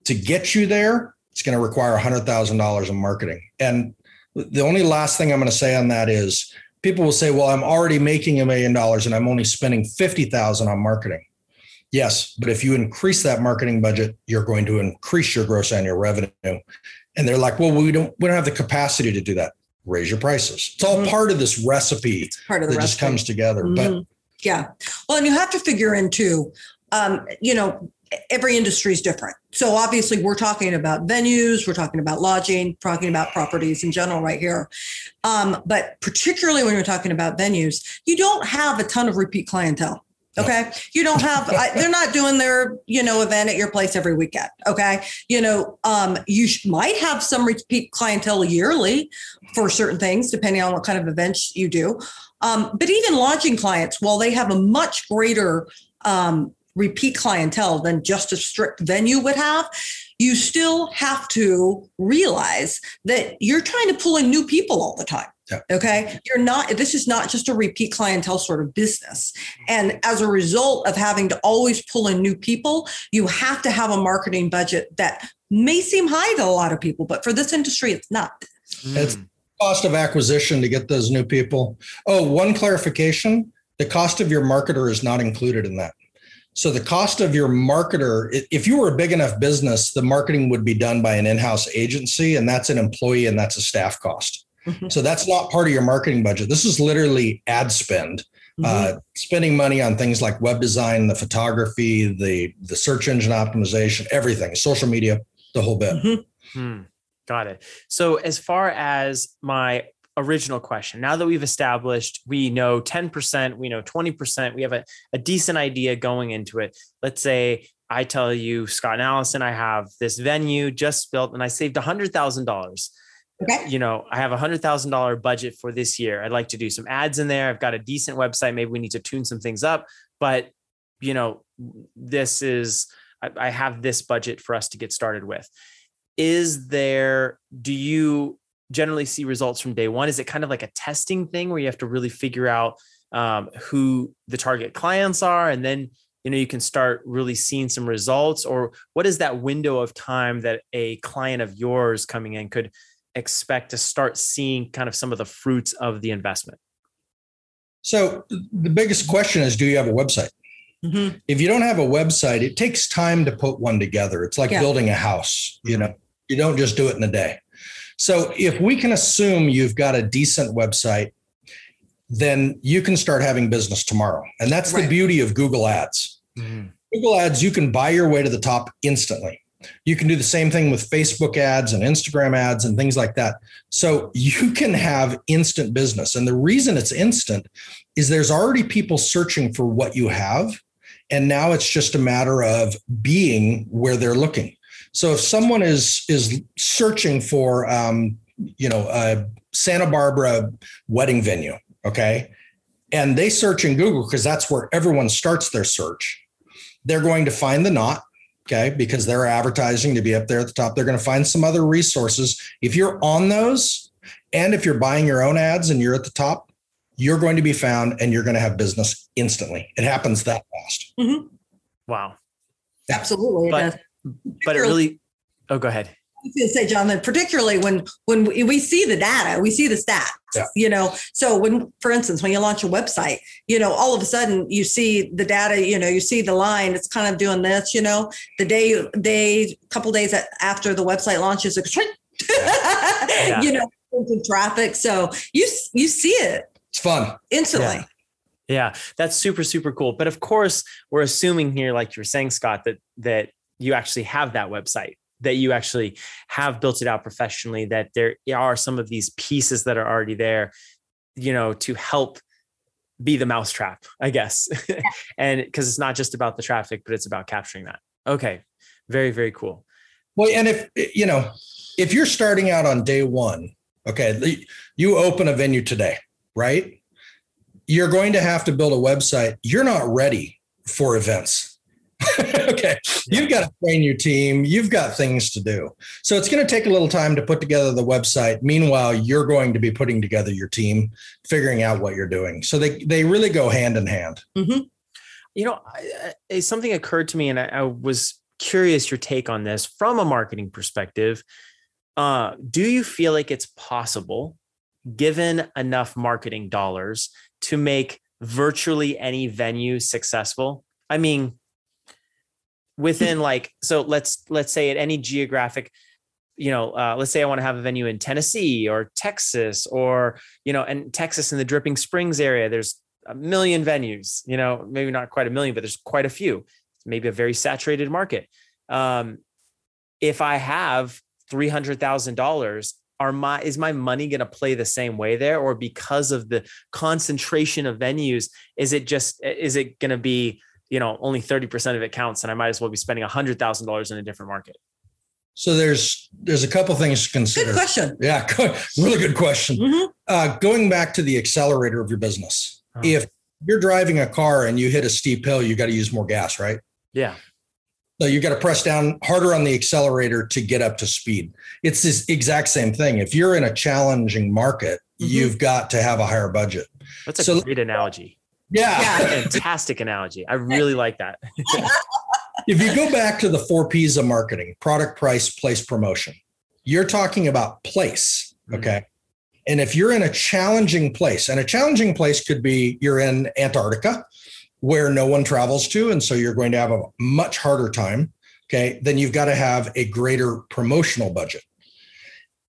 To get you there, it's going to require $100,000 in marketing. And the only last thing I'm going to say on that is people will say, well, I'm already making a million dollars and I'm only spending 50,000 on marketing. Yes, but if you increase that marketing budget, you're going to increase your gross annual revenue. And they're like, well, we don't we don't have the capacity to do that. Raise your prices. It's all mm-hmm. part of this recipe it's part of the that recipe. just comes together. Mm-hmm. But yeah. Well, and you have to figure in too, um, you know, every industry is different. So obviously we're talking about venues, we're talking about lodging, talking about properties in general right here. Um, but particularly when you're talking about venues, you don't have a ton of repeat clientele. Okay. You don't have, I, they're not doing their, you know, event at your place every weekend. Okay. You know, um, you sh- might have some repeat clientele yearly for certain things, depending on what kind of events you do. Um, but even lodging clients, while they have a much greater um, repeat clientele than just a strict venue would have, you still have to realize that you're trying to pull in new people all the time. Yeah. Okay. You're not, this is not just a repeat clientele sort of business. And as a result of having to always pull in new people, you have to have a marketing budget that may seem high to a lot of people, but for this industry, it's not. It's cost of acquisition to get those new people. Oh, one clarification the cost of your marketer is not included in that. So the cost of your marketer, if you were a big enough business, the marketing would be done by an in-house agency, and that's an employee and that's a staff cost. Mm-hmm. So that's not part of your marketing budget. This is literally ad spend. Mm-hmm. Uh, spending money on things like web design, the photography, the the search engine optimization, everything, social media, the whole bit. Mm-hmm. Hmm. Got it. So as far as my original question, now that we've established we know 10%, we know 20%, we have a, a decent idea going into it. Let's say I tell you, Scott and Allison, I have this venue just built and I saved $100,000 Okay. You know, I have a hundred thousand dollar budget for this year. I'd like to do some ads in there. I've got a decent website. Maybe we need to tune some things up, but you know, this is I, I have this budget for us to get started with. Is there? Do you generally see results from day one? Is it kind of like a testing thing where you have to really figure out um, who the target clients are, and then you know you can start really seeing some results, or what is that window of time that a client of yours coming in could expect to start seeing kind of some of the fruits of the investment? So the biggest question is, do you have a website? Mm-hmm. If you don't have a website, it takes time to put one together. It's like yeah. building a house. You know, you don't just do it in a day. So if we can assume you've got a decent website, then you can start having business tomorrow. And that's right. the beauty of Google Ads. Mm-hmm. Google Ads, you can buy your way to the top instantly. You can do the same thing with Facebook ads and Instagram ads and things like that. So you can have instant business. And the reason it's instant is there's already people searching for what you have. And now it's just a matter of being where they're looking. So if someone is is searching for um, you know a Santa Barbara wedding venue, okay, and they search in Google because that's where everyone starts their search, they're going to find the Knot okay, because they're advertising to be up there at the top. They're going to find some other resources. If you're on those, and if you're buying your own ads and you're at the top, you're going to be found and you're going to have business instantly. It happens that fast. Mm-hmm. Wow. Absolutely. But, but it really, oh, go ahead. I was going to say, Jonathan, particularly when when we see the data, we see the stats. Yeah. You know, so when, for instance, when you launch a website, you know, all of a sudden you see the data. You know, you see the line. It's kind of doing this. You know, the day day, couple days after the website launches, it's yeah. you know, traffic. So you you see it. It's fun instantly. Yeah. Yeah, that's super super cool. But of course, we're assuming here, like you're saying, Scott, that that you actually have that website that you actually have built it out professionally that there are some of these pieces that are already there you know to help be the mousetrap i guess. And because it's not just about the traffic but it's about capturing that. Okay. Very very cool. Well and if you know if you're starting out on day one okay you open a venue today right? You're going to have to build a website. You're not ready for events okay. You've got to train your team. You've got things to do. So it's going to take a little time to put together the website. Meanwhile, you're going to be putting together your team, figuring out what you're doing. So they, they really go hand in hand. Mm-hmm. You know, I, something occurred to me and I, I, was curious your take on this from a marketing perspective. Uh, do you feel like it's possible, given enough marketing dollars, to make virtually any venue successful? I mean, within like so let's let's say at any geographic you know uh, let's say i want to have a venue in tennessee or texas or you know and texas in the dripping springs area there's a million venues you know maybe not quite a million but there's quite a few. Maybe a very saturated market. Um, if i have $300000 are my is my money going to play the same way there? Or because of the concentration of venues is it just is it going to be you know only 30% of it counts and i might as well be spending $100000 in a different market so there's there's a couple things to consider Good question. yeah really good question Mhm. uh, going back to the accelerator of your business Oh. if you're driving a car and you hit a steep hill you got to use more gas right yeah So you got to press down harder on the accelerator to get up to speed. It's this exact same thing. If you're in a challenging market, Mhm. you've got to have a higher budget. that's a So- great analogy Yeah. Yeah. fantastic analogy i really like that if you go back to the four P's of marketing product, price, place, promotion you're talking about place. Mhm. Okay. And if you're in a challenging place, and a challenging place could be you're in Antarctica where no one travels to. And so you're going to have a much harder time. Okay. Then you've got to have a greater promotional budget.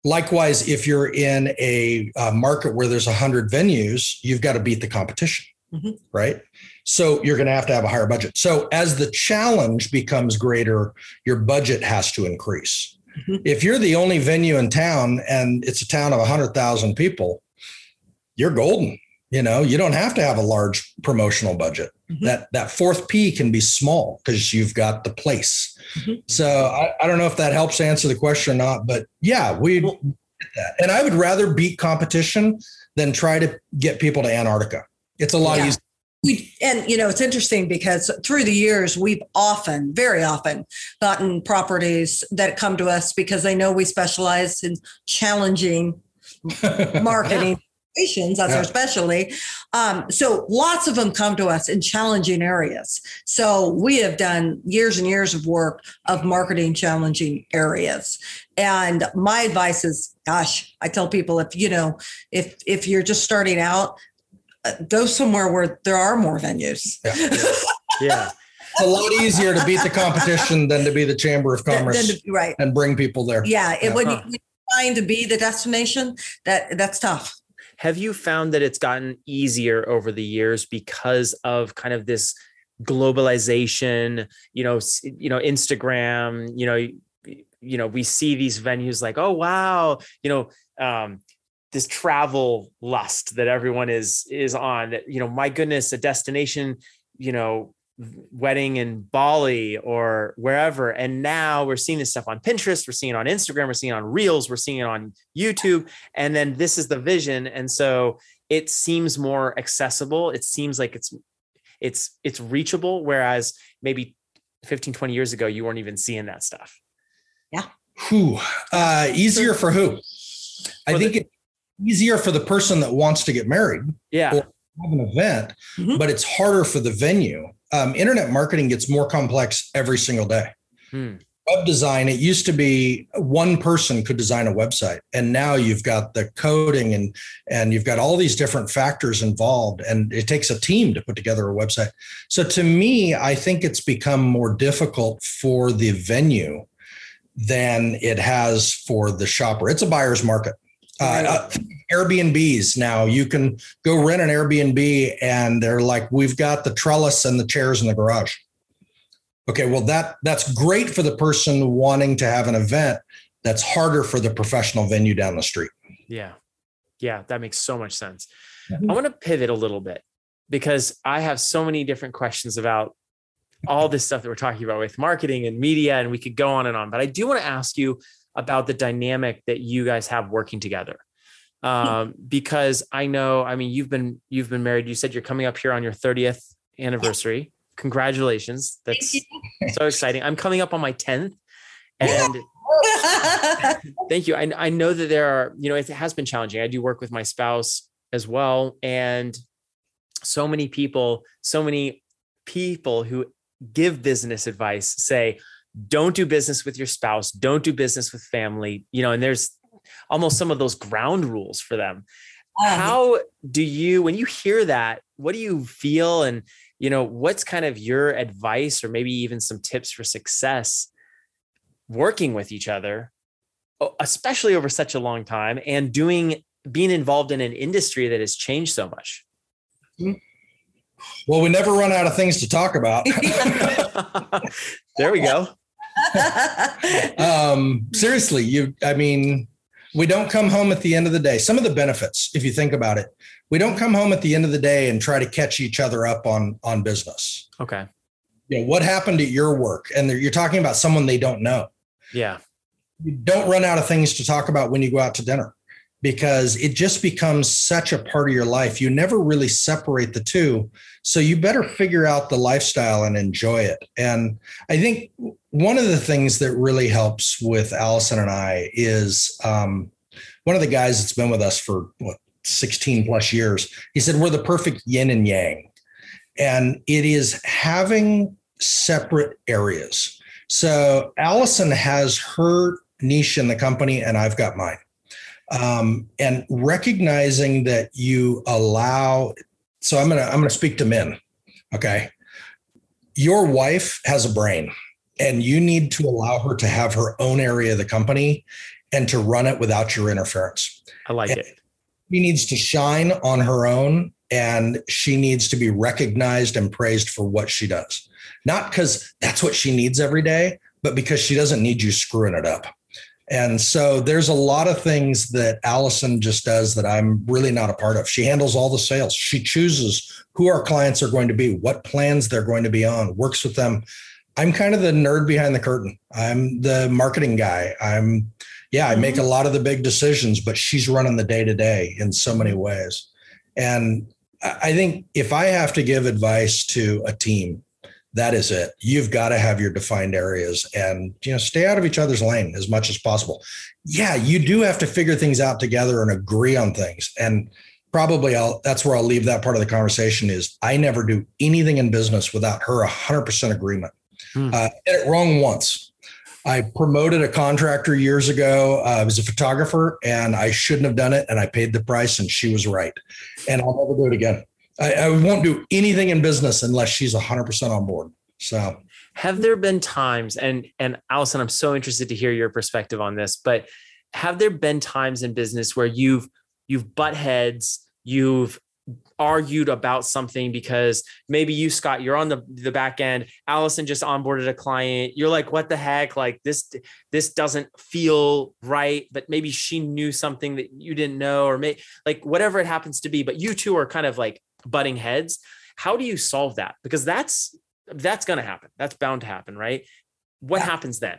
Likewise, if you're in a, uh market where there's 100 venues, you've got to beat the competition. Mhm. Right. So you're going to have to have a higher budget. So as the challenge becomes greater, your budget has to increase. Mhm. If you're the only venue in town and it's a town of 100,000 people, you're golden. You know, you don't have to have a large promotional budget. Mhm. That that fourth P can be small because you've got the place. Mhm. So I, I don't know if that helps answer the question or not, but yeah, we that. And I would rather beat competition than try to get people to Antarctica. It's a lot Yeah. easier. We and you know it's interesting because through the years we've often, very often, gotten properties that come to us because they know we specialize in challenging marketing situations. That's Yeah. our specialty. Um, so lots of them come to us in challenging areas. So we have done years and years of work of marketing challenging areas. And my advice is, gosh, I tell people if you know if if you're just starting out, go somewhere where there are more venues. Yeah. yeah It's a lot easier to beat the competition than to be the Chamber of Then- Commerce then to- right. and bring people there. Yeah. It, Yeah. when, you, Huh. you're trying to be the destination, that that's tough. have you found that it's gotten easier over the years because of kind of this globalization you know you know instagram you know you know we see these venues like oh wow you know um this travel lust that everyone is is on that you know my goodness a destination you know wedding in Bali or wherever. And now we're seeing this stuff on Pinterest, we're seeing it on Instagram, we're seeing it on Reels, we're seeing it on YouTube. And then this is the vision. And so it seems more accessible. It seems like it's it's it's reachable. Whereas maybe 15, 20 years ago, you weren't even seeing that stuff. Yeah who uh, easier for who? I think the- it's easier for the person that wants to get married, Yeah. Well- have an event, Mhm. but it's harder for the venue. Um, internet marketing gets more complex every single day. Hmm. Web design, it used to be one person could design a website, and now you've got the coding and and you've got all these different factors involved, and it takes a team to put together a website. So to me, I think it's become more difficult for the venue than it has for the shopper. It's a buyer's market. Uh, uh, Airbnbs now you can go rent an Airbnb and they're like, we've got the trellis and the chairs in the garage. Okay, well that that's great for the person wanting to have an event. That's harder for the professional venue down the street. Yeah. Yeah, that makes so much sense. Mhm. I want to pivot a little bit because I have so many different questions about all this stuff that we're talking about with marketing and media, and we could go on and on. But I do want to ask you about the dynamic that you guys have working together. Um, because I know, I mean, you've been you've been married. You said you're coming up here on your 30th anniversary. Congratulations. That's so exciting. I'm coming up on my 10th. And Thank you. I, I know that there are, you know, it has been challenging. I do work with my spouse as well. And so many people, so many people who give business advice say, don't do business with your spouse, don't do business with family, you know, and there's almost some of those ground rules for them. Um, How do you, when you hear that, what do you feel? And, you know, what's kind of your advice or maybe even some tips for success working with each other, especially over such a long time and doing being involved in an industry that has changed so much? Well, we never run out of things to talk about. there we go. um, seriously, you, I mean, we don't come home at the end of the day. Some of the benefits, if you think about it, we don't come home at the end of the day and try to catch each other up on on business. Okay. You know, what happened at your work? And you're talking about someone they don't know. Yeah. You don't run out of things to talk about when you go out to dinner because it just becomes such a part of your life. You never really separate the two. So you better figure out the lifestyle and enjoy it. And I think one of the things that really helps with Allison and I is um, one of the guys that's been with us for what, 16 plus years. He said, We're the perfect yin and yang. And it is having separate areas. So Allison has her niche in the company, and I've got mine. Um, and recognizing that you allow, so I'm gonna I'm gonna speak to men. Okay. Your wife has a brain, and you need to allow her to have her own area of the company and to run it without your interference. I like and, it she needs to shine on her own and she needs to be recognized and praised for what she does. Not because that's what she needs every day, but because she doesn't need you screwing it up. And so there's a lot of things that Allison just does that I'm really not a part of. She handles all the sales. She chooses who our clients are going to be, what plans they're going to be on, works with them. I'm kind of the nerd behind the curtain. I'm the marketing guy. I'm yeah, I make a mm-hmm. lot of the big decisions, but she's running the day to day in so many ways. And I think if I have to give advice to a team, that is it. You've got to have your defined areas and you know stay out of each other's lane as much as possible. Yeah, you do have to figure things out together and agree on things. And probably I'll that's where I'll leave that part of the conversation is I never do anything in business without her 100% agreement. Hmm. Uh, it wrong once I promoted a contractor years ago. Uh, I was a photographer and I shouldn't have done it. And I paid the price and she was right. And I'll never do it again. I, I won't do anything in business unless she's 100% on board. So, have there been times, and, and Allison, I'm so interested to hear your perspective on this, but have there been times in business where you've, you've butt heads, you've argued about something because maybe you Scott you're on the the back end Allison just onboarded a client you're like what the heck like this this doesn't feel right but maybe she knew something that you didn't know or may like whatever it happens to be but you two are kind of like butting heads how do you solve that because that's that's going to happen that's bound to happen right what yeah. happens then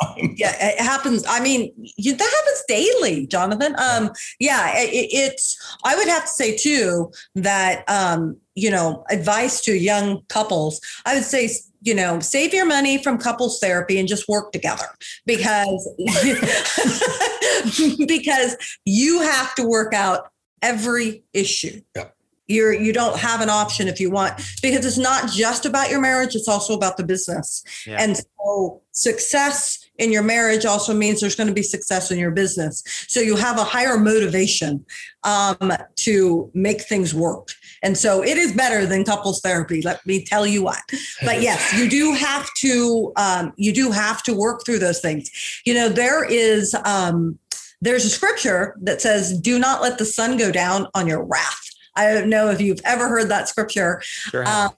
yeah, it happens. I mean, you, that happens daily, Jonathan. Um, yeah, it, it's. I would have to say too that um, you know, advice to young couples. I would say you know, save your money from couples therapy and just work together because because you have to work out every issue. Yeah you're you don't have an option if you want because it's not just about your marriage it's also about the business. Yeah. and so success in your marriage also means there's going to be success in your business. So you have a higher motivation um, to make things work. And so it is better than couples therapy let me tell you what. But yes you do have to um, you do have to work through those things. You know there is um, there's a scripture that says do not let the sun go down on your wrath I don't know if you've ever heard that scripture, sure uh,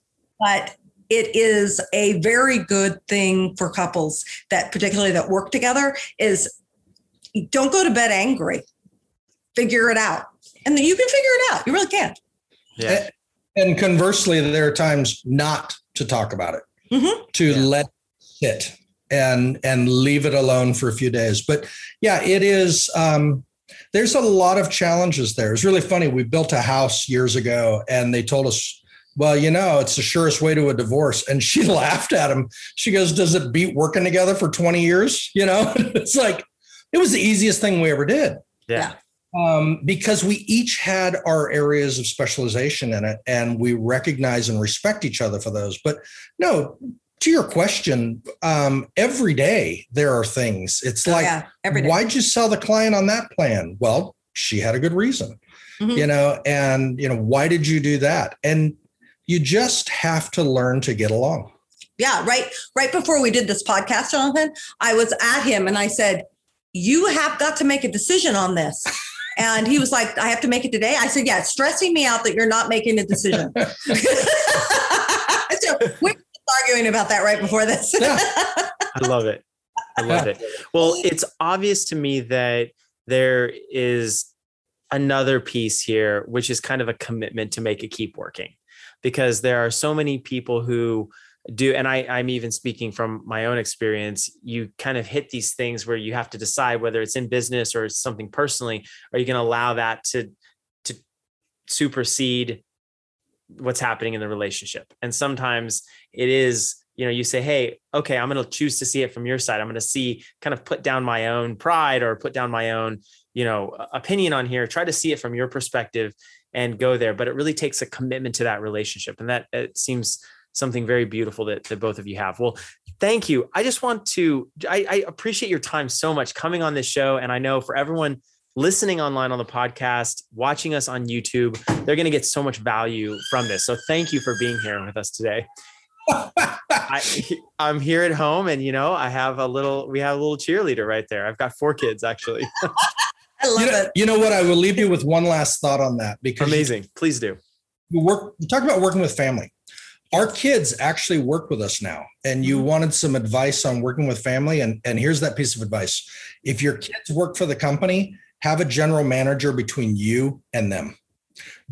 but it is a very good thing for couples that particularly that work together is don't go to bed angry. Figure it out. And you can figure it out. You really can yeah. And conversely there are times not to talk about it. Mm-hmm. to yeah. let it sit and and leave it alone for a few days. But yeah it is um there's a lot of challenges there. It's really funny. We built a house years ago and they told us, well, you know, it's the surest way to a divorce. And she laughed at him. She goes, Does it beat working together for 20 years? You know, it's like, it was the easiest thing we ever did. Yeah. Um, because we each had our areas of specialization in it and we recognize and respect each other for those. But no, to your question, um, every day there are things. It's oh, like, yeah, why'd you sell the client on that plan? Well, she had a good reason, mm-hmm. you know, and, you know, why did you do that? And You just have to learn to get along. Yeah, right. Right before we did this podcast, Jonathan, I was at him and I said, You have got to make a decision on this. And he was like, I have to make it today. I said, Yeah, it's stressing me out that you're not making a decision. so arguing about that right before this. yeah. I love it. I love it. Well, it's obvious to me that there is another piece here, which is kind of a commitment to make it keep working. Because there are so many people who do, and I, I'm even speaking from my own experience, you kind of hit these things where you have to decide whether it's in business or something personally, are you going to allow that to to supersede what's happening in the relationship? And sometimes it is you know you say hey okay i'm going to choose to see it from your side. I'm going to see kind of put down my own pride or put down my own you know opinion on here try to see it from your perspective and go there. But it really takes a commitment to that relationship. And that it seems something very beautiful that, that both of you have. Well thank you. I just want to I, I appreciate your time so much coming on this show. And i know for everyone listening online on the podcast watching us on youtube they're going to get so much value from this so thank you for being here with us today I, I'm here at home, and you know, I have a little. We have a little cheerleader right there. I've got four kids actually. I love You know, it. you know what? I will leave you with one last thought on that because Amazing. Please do. you work. You talk about working with family. Our kids actually work with us now, and you Mhm. wanted some advice on working with family. And and here's that piece of advice: if your kids work for the company, have a general manager between you and them.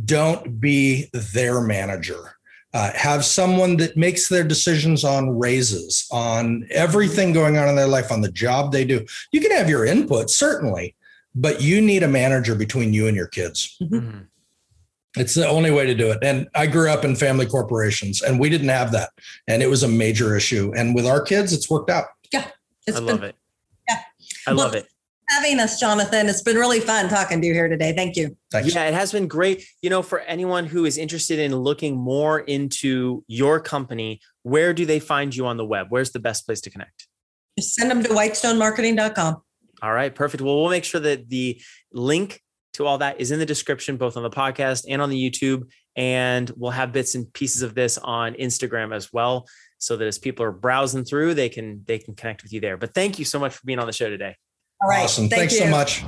Don't be their manager. Uh, have someone that makes their decisions on raises, on everything going on in their life, on the job they do. You can have your input, certainly, but you need a manager between you and your kids. Mhm. It's the only way to do it. And I grew up in family corporations and we didn't have that. And it was a major issue. And with our kids, it's worked out. It's I been love it. Yeah. I love it. Having us, Jonathan. It's been really fun talking to you here today. Thank you. Thanks. Yeah, it has been great. You know, for anyone who is interested in looking more into your company, where do they find you on the web? Where's the best place to connect? Just send them to whitestonemarketing.com. All right, perfect. Well, we'll make sure that the link to all that is in the description, both on the podcast and on the YouTube. And we'll have bits and pieces of this on Instagram as well, so that as people are browsing through, they can they can connect with you there. But thank you so much for being on the show today. All right. awesome. Thank Thanks you. so much.